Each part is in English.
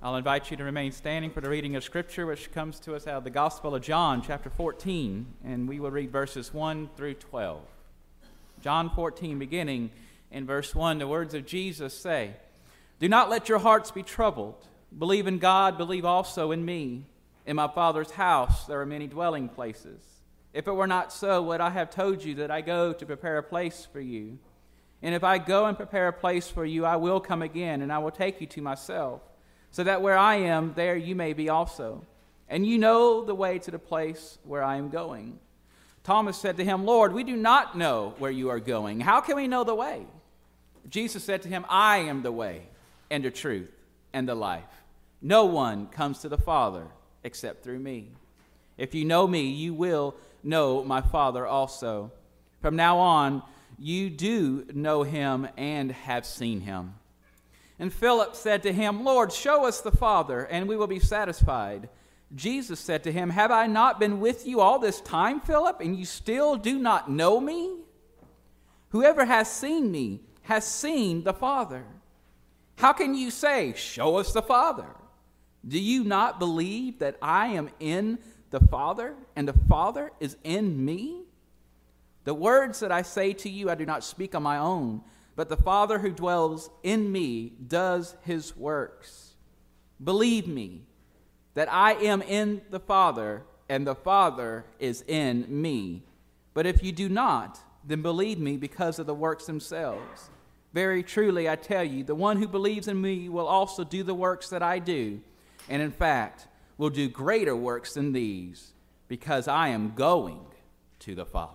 I'll invite you to remain standing for the reading of Scripture, which comes to us out of the Gospel of John, chapter 14, and we will read verses 1 through 12. John 14, beginning in verse 1, the words of Jesus say, Do not let your hearts be troubled. Believe in God, believe also in me. In my Father's house there are many dwelling places. If it were not so, would I have told you that I go to prepare a place for you? And if I go and prepare a place for you, I will come again, and I will take you to myself, so that where I am, there you may be also. And you know the way to the place where I am going. Thomas said to him, Lord, we do not know where you are going. How can we know the way? Jesus said to him, I am the way, and the truth, and the life. No one comes to the Father except through me. If you know me, you will know my Father also. From now on, you do know him and have seen him. And Philip said to him, Lord, show us the Father, and we will be satisfied. Jesus said to him, Have I not been with you all this time, Philip, and you still do not know me? Whoever has seen me has seen the Father. How can you say, Show us the Father? Do you not believe that I am in the Father, and the Father is in me? The words that I say to you, I do not speak on my own, but the Father who dwells in me does his works. Believe me that I am in the Father, and the Father is in me. But if you do not, then believe me because of the works themselves. Very truly, I tell you, the one who believes in me will also do the works that I do, and in fact, will do greater works than these, because I am going to the Father.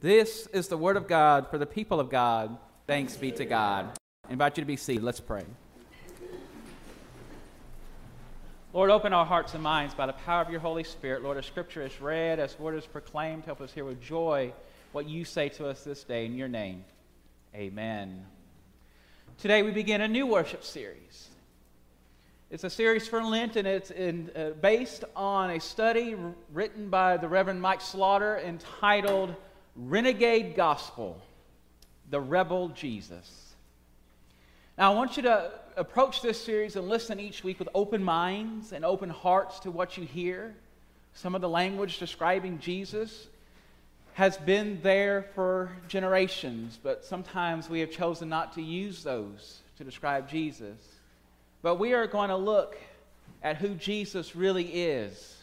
This is the word of God for the people of God. Thanks be to God. I invite you to be seated. Let's pray. Lord, open our hearts and minds by the power of your Holy Spirit. Lord, as Scripture is read, as word is proclaimed, help us hear with joy what you say to us this day in your name. Amen. Today we begin a new worship series. It's a series for Lent, and it's in, uh, based on a study written by the Reverend Mike Slaughter entitled Renegade Gospel, the Rebel Jesus. Now, I want you to approach this series and listen each week with open minds and open hearts to what you hear. Some of the language describing Jesus has been there for generations, but sometimes we have chosen not to use those to describe Jesus. But we are going to look at who Jesus really is,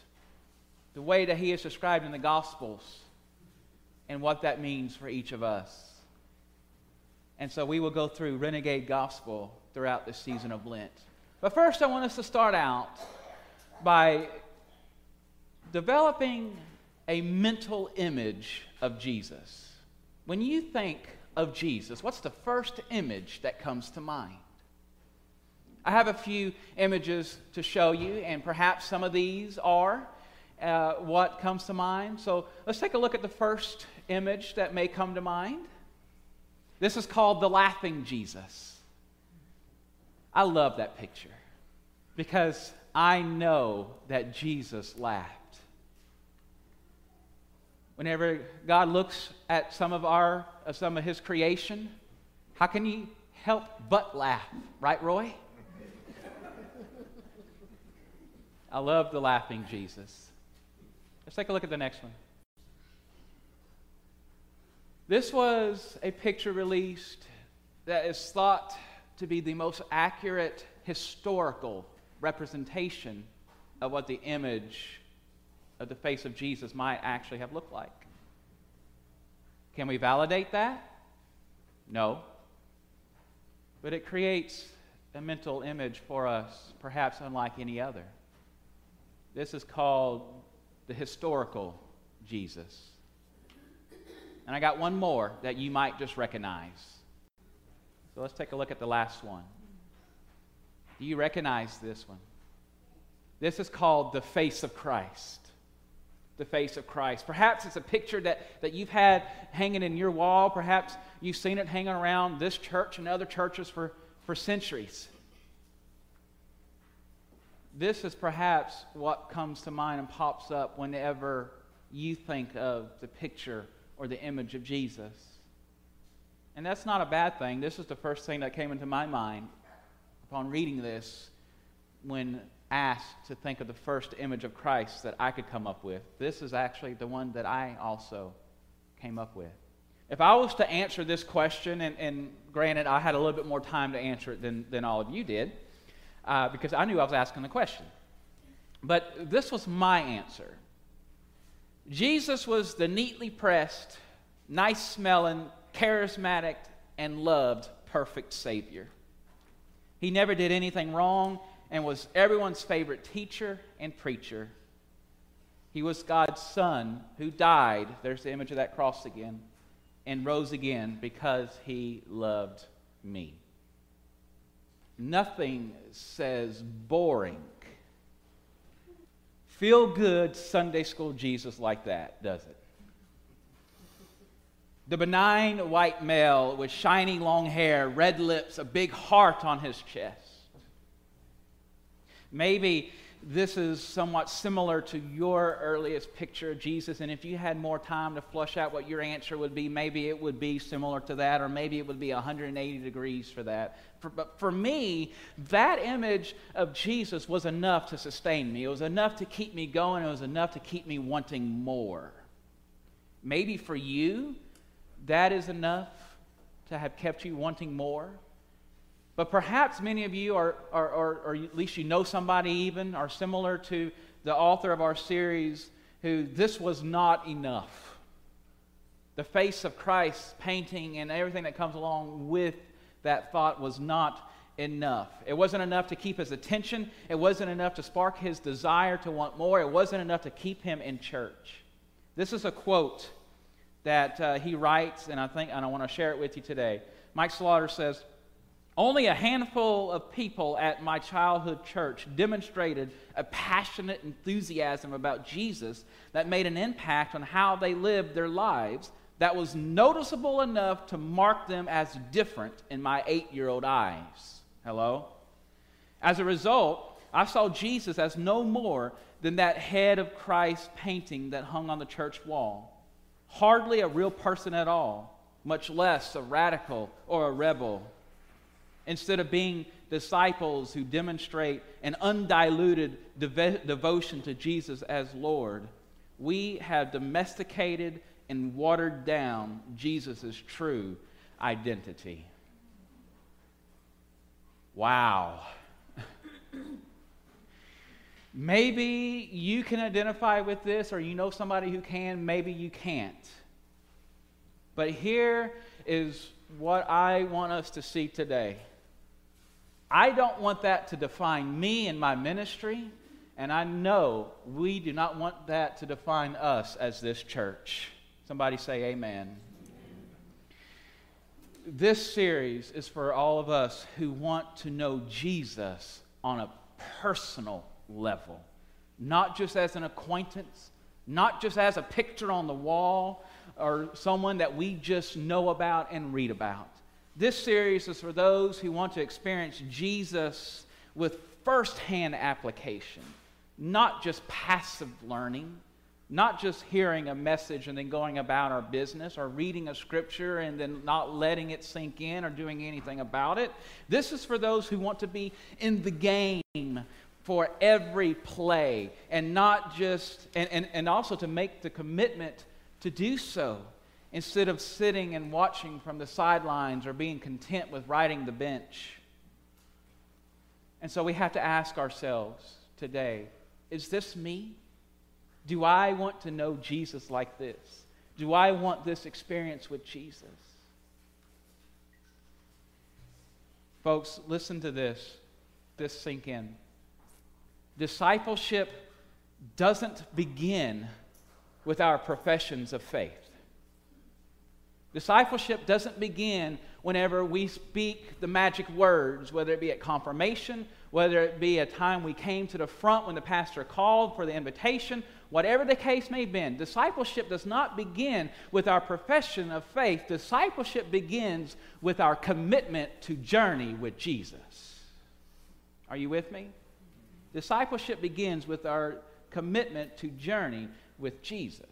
the way that he is described in the Gospels and what that means for each of us. And so we will go through Renegade Gospel throughout this season of Lent. But first, I want us to start out by developing a mental image of Jesus. When you think of Jesus, what's the first image that comes to mind? I have a few images to show you, and perhaps some of these are uh, what comes to mind. So let's take a look at the first image that may come to mind. This is called the laughing Jesus. I love that picture because I know that Jesus laughed. Whenever God looks at some of our uh, some of his creation, how can he help but laugh, right Roy? I love the laughing Jesus. Let's take a look at the next one. This was a picture released that is thought to be the most accurate historical representation of what the image of the face of Jesus might actually have looked like. Can we validate that? No. But it creates a mental image for us, perhaps unlike any other. This is called the historical Jesus. And I got one more that you might just recognize. So let's take a look at the last one. Do you recognize this one? This is called the face of Christ. The face of Christ. Perhaps it's a picture that, that you've had hanging in your wall. Perhaps you've seen it hanging around this church and other churches for, for centuries. This is perhaps what comes to mind and pops up whenever you think of the picture or the image of Jesus. And that's not a bad thing. This is the first thing that came into my mind upon reading this. when asked to think of the first image of Christ that I could come up with. This is actually the one that I also came up with. If I was to answer this question, and, and granted, I had a little bit more time to answer it than, than all of you did, uh, because I knew I was asking the question. But this was my answer Jesus was the neatly pressed, nice smelling, charismatic, and loved perfect Savior. He never did anything wrong and was everyone's favorite teacher and preacher. He was God's Son who died, there's the image of that cross again, and rose again because he loved me. Nothing says boring, feel good Sunday school Jesus like that, does it? The benign white male with shiny long hair, red lips, a big heart on his chest. Maybe this is somewhat similar to your earliest picture of Jesus, and if you had more time to flush out what your answer would be, maybe it would be similar to that, or maybe it would be 180 degrees for that. For, but for me, that image of Jesus was enough to sustain me. It was enough to keep me going, it was enough to keep me wanting more. Maybe for you, that is enough to have kept you wanting more. But perhaps many of you are, are, are, or at least you know somebody even, are similar to the author of our series who this was not enough. The face of Christ painting and everything that comes along with that thought was not enough. It wasn't enough to keep his attention. It wasn't enough to spark his desire to want more. It wasn't enough to keep him in church. This is a quote that uh, he writes, and I think, and I want to share it with you today. Mike Slaughter says, only a handful of people at my childhood church demonstrated a passionate enthusiasm about Jesus that made an impact on how they lived their lives that was noticeable enough to mark them as different in my eight year old eyes. Hello? As a result, I saw Jesus as no more than that head of Christ painting that hung on the church wall. Hardly a real person at all, much less a radical or a rebel instead of being disciples who demonstrate an undiluted dev- devotion to Jesus as Lord, we have domesticated and watered down Jesus' true identity. Wow. maybe you can identify with this, or you know somebody who can, maybe you can't. But here is what I want us to see today. I don't want that to define me and my ministry, and I know we do not want that to define us as this church. Somebody say amen. This series is for all of us who want to know Jesus on a personal level, not just as an acquaintance, not just as a picture on the wall or someone that we just know about and read about. This series is for those who want to experience Jesus with firsthand application, not just passive learning, not just hearing a message and then going about our business or reading a scripture and then not letting it sink in or doing anything about it. This is for those who want to be in the game for every play and not just, and, and, and also to make the commitment to do so instead of sitting and watching from the sidelines or being content with riding the bench. And so we have to ask ourselves today is this me? Do I want to know Jesus like this? Do I want this experience with Jesus? Folks, listen to this. This sink in. Discipleship doesn't begin with our professions of faith. Discipleship doesn't begin whenever we speak the magic words, whether it be at confirmation, whether it be a time we came to the front when the pastor called for the invitation, whatever the case may been. Discipleship does not begin with our profession of faith. Discipleship begins with our commitment to journey with Jesus. Are you with me? Discipleship begins with our commitment to journey with Jesus.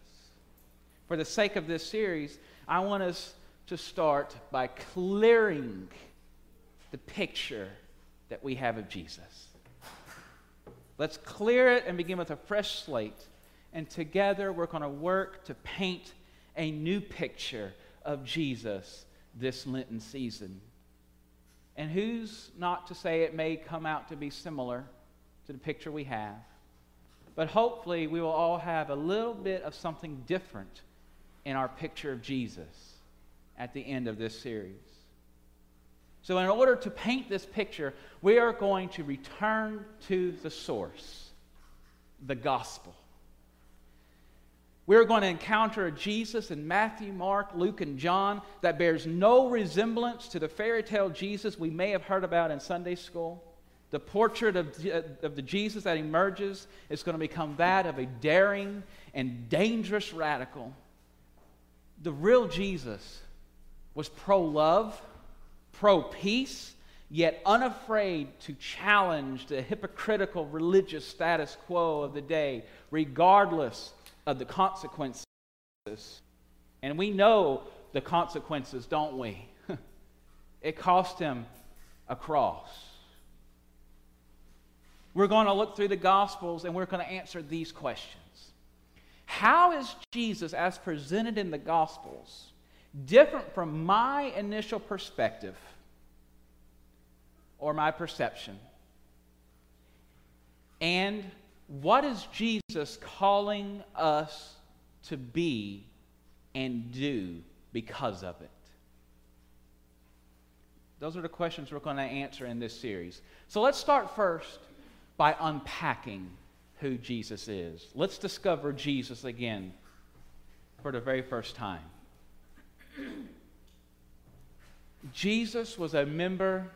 For the sake of this series, I want us to start by clearing the picture that we have of Jesus. Let's clear it and begin with a fresh slate. And together we're going to work to paint a new picture of Jesus this Lenten season. And who's not to say it may come out to be similar to the picture we have? But hopefully, we will all have a little bit of something different in our picture of Jesus at the end of this series. So, in order to paint this picture, we are going to return to the source, the gospel. We're going to encounter a Jesus in Matthew, Mark, Luke, and John that bears no resemblance to the fairy tale Jesus we may have heard about in Sunday school. The portrait of, of the Jesus that emerges is going to become that of a daring and dangerous radical. The real Jesus was pro love, pro peace, yet unafraid to challenge the hypocritical religious status quo of the day, regardless of the consequences. And we know the consequences, don't we? it cost him a cross. We're going to look through the Gospels and we're going to answer these questions. How is Jesus, as presented in the Gospels, different from my initial perspective or my perception? And what is Jesus calling us to be and do because of it? Those are the questions we're going to answer in this series. So let's start first by unpacking who Jesus is. Let's discover Jesus again for the very first time. Jesus was a member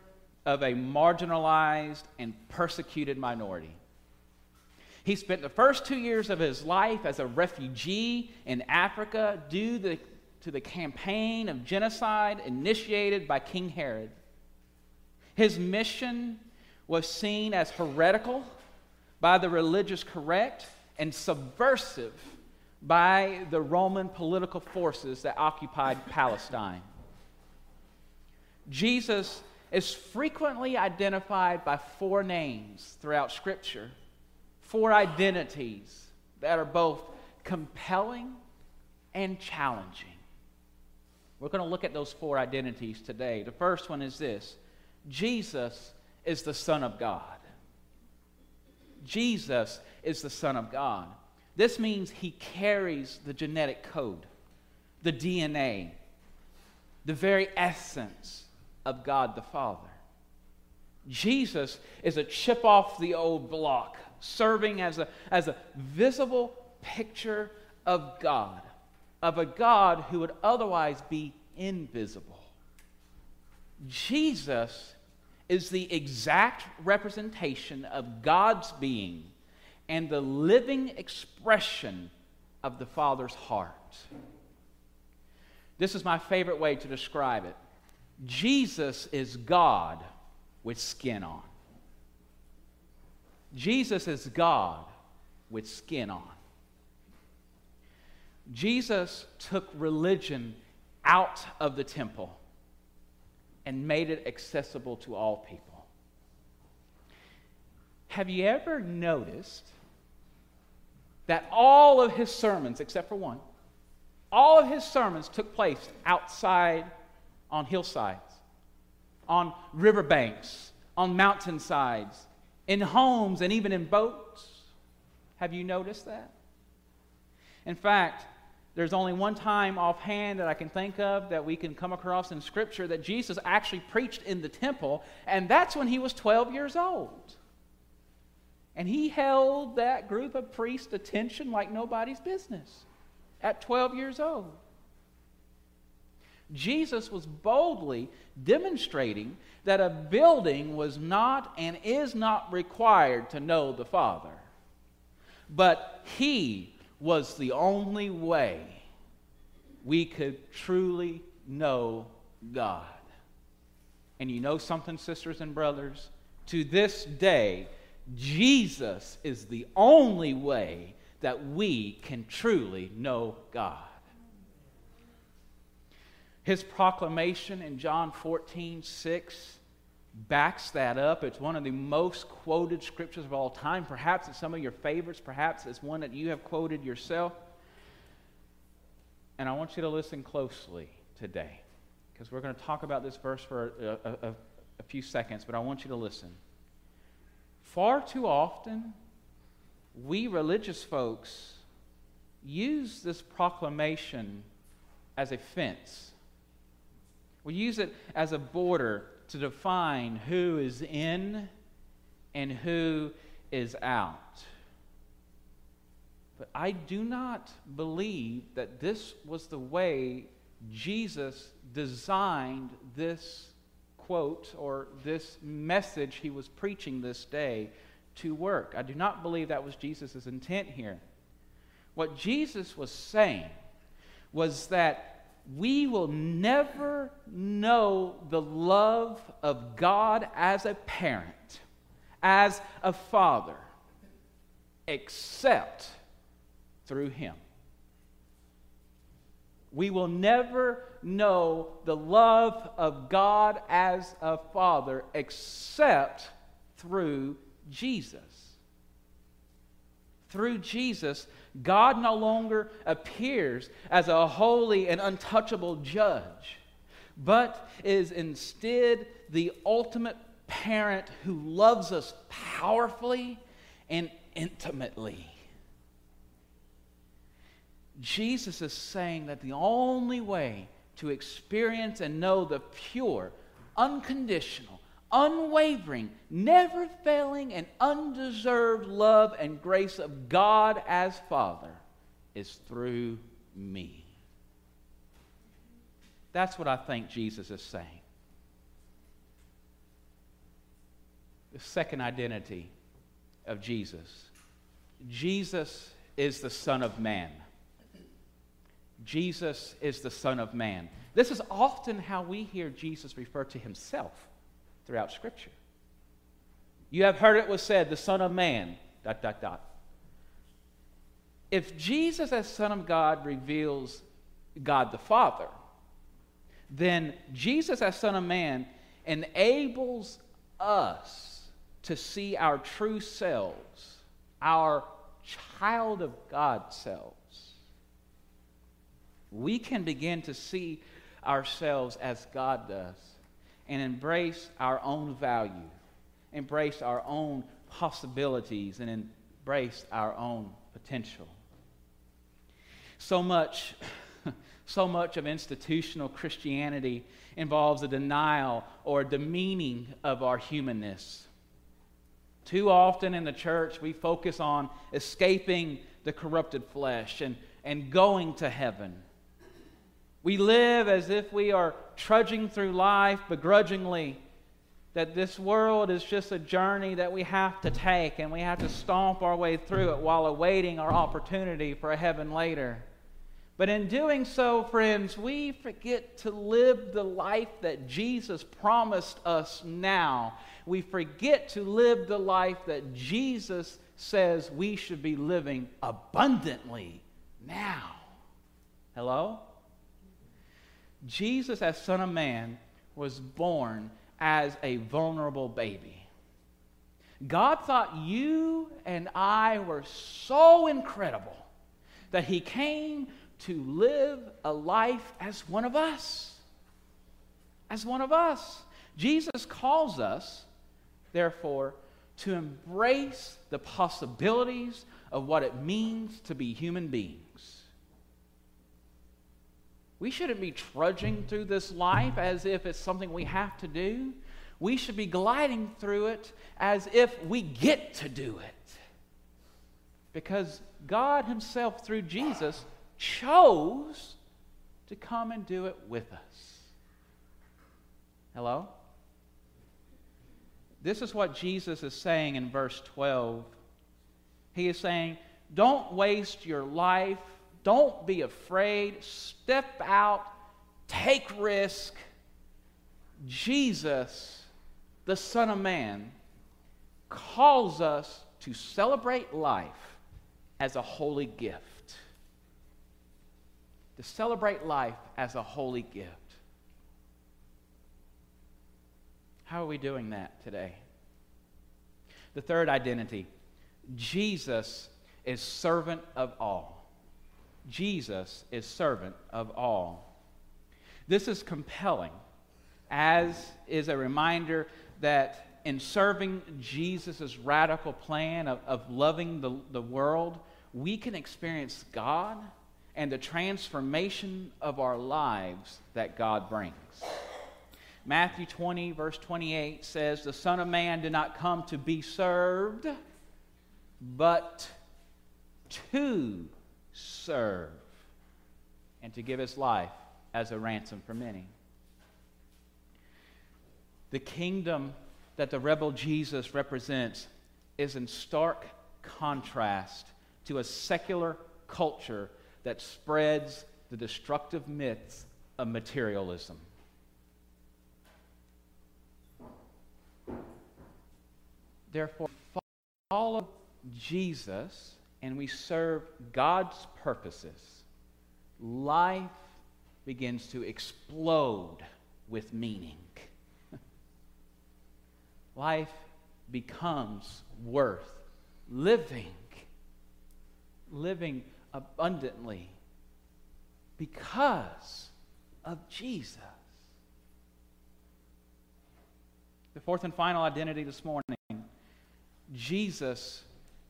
of a marginalized and persecuted minority. He spent the first two years of his life as a refugee in Africa due the, to the campaign of genocide initiated by King Herod. His mission was seen as heretical by the religious correct and subversive by the Roman political forces that occupied Palestine. Jesus is frequently identified by four names throughout Scripture four identities that are both compelling and challenging. We're going to look at those four identities today. The first one is this Jesus is the Son of God. Jesus is the Son of God. This means he carries the genetic code, the DNA, the very essence of God the Father. Jesus is a chip off the old block serving as a, as a visible picture of God, of a God who would otherwise be invisible. Jesus is the exact representation of God's being and the living expression of the Father's heart. This is my favorite way to describe it. Jesus is God with skin on. Jesus is God with skin on. Jesus took religion out of the temple and made it accessible to all people. Have you ever noticed that all of his sermons, except for one, all of his sermons took place outside on hillsides, on riverbanks, on mountainsides, in homes and even in boats. Have you noticed that? In fact, there's only one time offhand that I can think of that we can come across in Scripture that Jesus actually preached in the temple, and that's when he was 12 years old. And he held that group of priests' attention like nobody's business at 12 years old. Jesus was boldly demonstrating that a building was not and is not required to know the Father, but He was the only way we could truly know God. And you know something, sisters and brothers? To this day, Jesus is the only way that we can truly know God. His proclamation in John 14, 6 backs that up. It's one of the most quoted scriptures of all time. Perhaps it's some of your favorites. Perhaps it's one that you have quoted yourself. And I want you to listen closely today because we're going to talk about this verse for a, a, a, a few seconds, but I want you to listen. Far too often, we religious folks use this proclamation as a fence. We use it as a border to define who is in and who is out. But I do not believe that this was the way Jesus designed this quote or this message he was preaching this day to work. I do not believe that was Jesus' intent here. What Jesus was saying was that we will never know the love of God as a parent, as a father, except through Him. We will never know the love of God as a father except through Jesus. Through Jesus, God no longer appears as a holy and untouchable judge, but is instead the ultimate parent who loves us powerfully and intimately. Jesus is saying that the only way to experience and know the pure, unconditional, unwavering, never failing, and undeserved love and grace of God as Father is through me. That's what I think Jesus is saying. The second identity of Jesus Jesus is the Son of Man. Jesus is the Son of Man. This is often how we hear Jesus refer to himself throughout Scripture. You have heard it was said, the Son of Man, dot, dot, dot. If Jesus as Son of God reveals God the Father, then Jesus as Son of Man enables us to see our true selves, our child of God selves. We can begin to see ourselves as God does and embrace our own value, embrace our own possibilities, and embrace our own potential. So much, so much of institutional Christianity involves a denial or a demeaning of our humanness. Too often in the church, we focus on escaping the corrupted flesh and, and going to heaven. We live as if we are trudging through life begrudgingly, that this world is just a journey that we have to take and we have to stomp our way through it while awaiting our opportunity for a heaven later. But in doing so, friends, we forget to live the life that Jesus promised us now. We forget to live the life that Jesus says we should be living abundantly now. Hello? Jesus, as Son of Man, was born as a vulnerable baby. God thought you and I were so incredible that He came to live a life as one of us. As one of us. Jesus calls us, therefore, to embrace the possibilities of what it means to be human beings. We shouldn't be trudging through this life as if it's something we have to do. We should be gliding through it as if we get to do it. Because God Himself, through Jesus, chose to come and do it with us. Hello? This is what Jesus is saying in verse 12. He is saying, Don't waste your life don't be afraid. Step out. Take risk. Jesus, the Son of Man, calls us to celebrate life as a holy gift. To celebrate life as a holy gift. How are we doing that today? The third identity Jesus is servant of all. Jesus is servant of all. This is compelling, as is a reminder that in serving Jesus' radical plan of, of loving the, the world, we can experience God and the transformation of our lives that God brings. Matthew 20, verse 28 says, The Son of Man did not come to be served, but to serve and to give his life as a ransom for many. The kingdom that the rebel Jesus represents is in stark contrast to a secular culture that spreads the destructive myths of materialism. Therefore, follow Jesus and we serve God's purposes. Life begins to explode with meaning. Life becomes worth living, living abundantly because of Jesus. The fourth and final identity this morning Jesus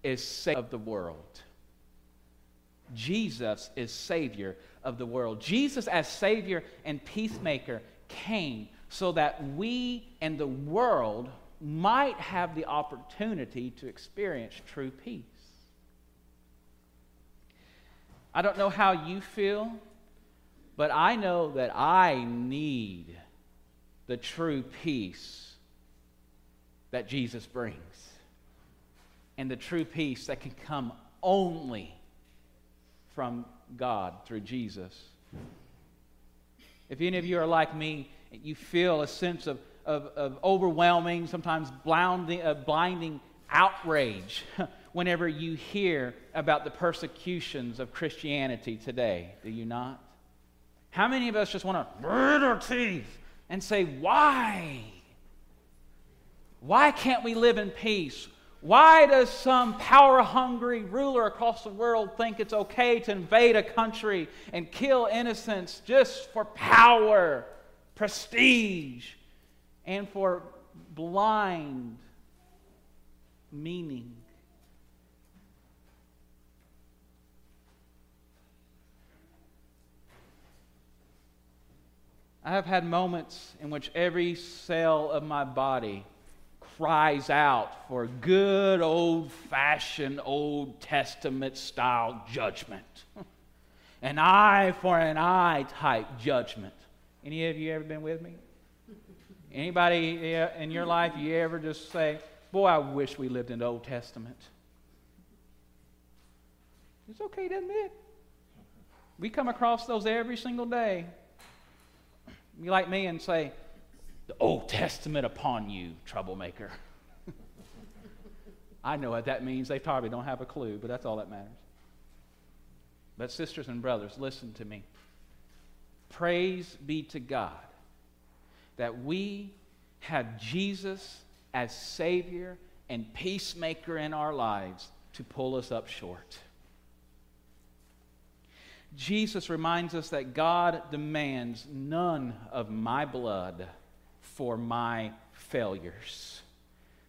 is Savior of the world. Jesus is Savior of the world. Jesus, as Savior and peacemaker, came so that we and the world might have the opportunity to experience true peace. I don't know how you feel, but I know that I need the true peace that Jesus brings. And the true peace that can come only from God through Jesus. If any of you are like me, you feel a sense of, of, of overwhelming, sometimes blinding, uh, blinding outrage whenever you hear about the persecutions of Christianity today, do you not? How many of us just want to grit our teeth and say, Why? Why can't we live in peace? Why does some power hungry ruler across the world think it's okay to invade a country and kill innocents just for power, prestige, and for blind meaning? I have had moments in which every cell of my body cries out for good old fashioned Old Testament style judgment. an eye for an eye type judgment. Any of you ever been with me? Anybody in your life, you ever just say, Boy, I wish we lived in the Old Testament? It's okay to admit. We come across those every single day. You like me and say, the Old Testament upon you, troublemaker. I know what that means. They probably don't have a clue, but that's all that matters. But, sisters and brothers, listen to me. Praise be to God that we have Jesus as Savior and peacemaker in our lives to pull us up short. Jesus reminds us that God demands none of my blood for my failures.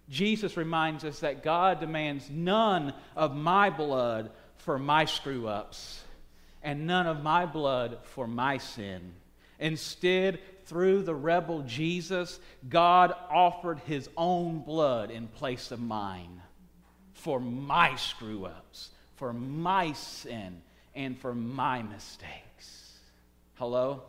Jesus reminds us that God demands none of my blood for my screw ups and none of my blood for my sin. Instead, through the rebel Jesus, God offered his own blood in place of mine for my screw ups, for my sin, and for my mistakes. Hello?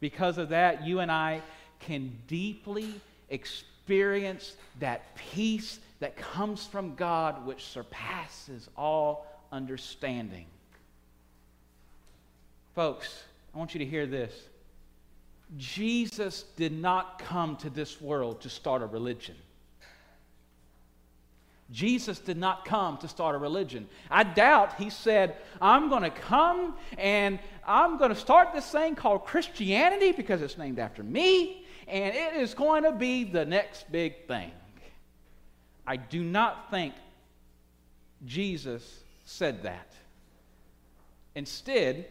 Because of that, you and I can deeply experience that peace that comes from God, which surpasses all understanding. Folks, I want you to hear this. Jesus did not come to this world to start a religion. Jesus did not come to start a religion. I doubt he said, I'm going to come and I'm going to start this thing called Christianity because it's named after me and it is going to be the next big thing. I do not think Jesus said that. Instead,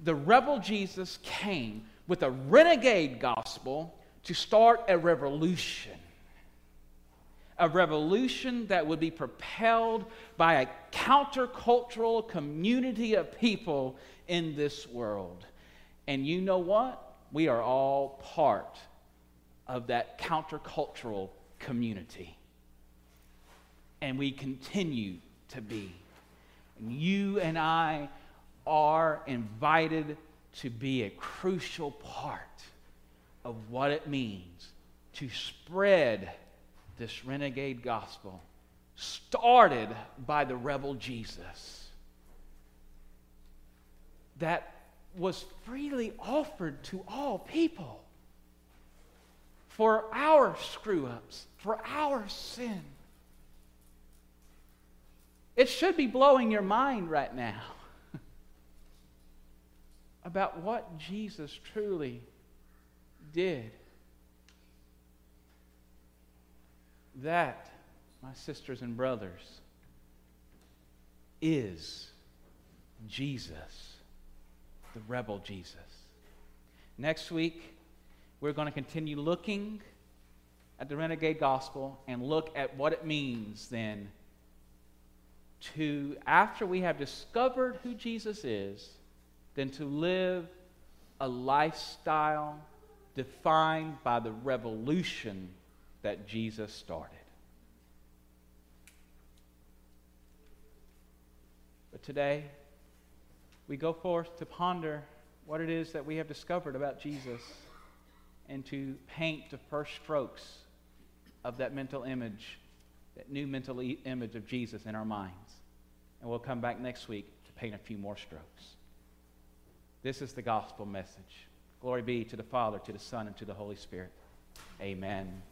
the rebel Jesus came with a renegade gospel to start a revolution. A revolution that would be propelled by a countercultural community of people in this world. And you know what? We are all part of that countercultural community. And we continue to be. And you and I are invited to be a crucial part of what it means to spread this renegade gospel started by the rebel Jesus that was freely offered to all people for our screw ups, for our sin. It should be blowing your mind right now about what Jesus truly did. That, my sisters and brothers, is Jesus, the rebel Jesus. Next week, we're going to continue looking at the renegade gospel and look at what it means then to, after we have discovered who Jesus is, then to live a lifestyle defined by the revolution that Jesus started. But today, we go forth to ponder what it is that we have discovered about Jesus and to paint the first strokes of that mental image, that new mental e- image of Jesus in our minds. And we'll come back next week to paint a few more strokes. This is the gospel message. Glory be to the Father, to the Son, and to the Holy Spirit. Amen.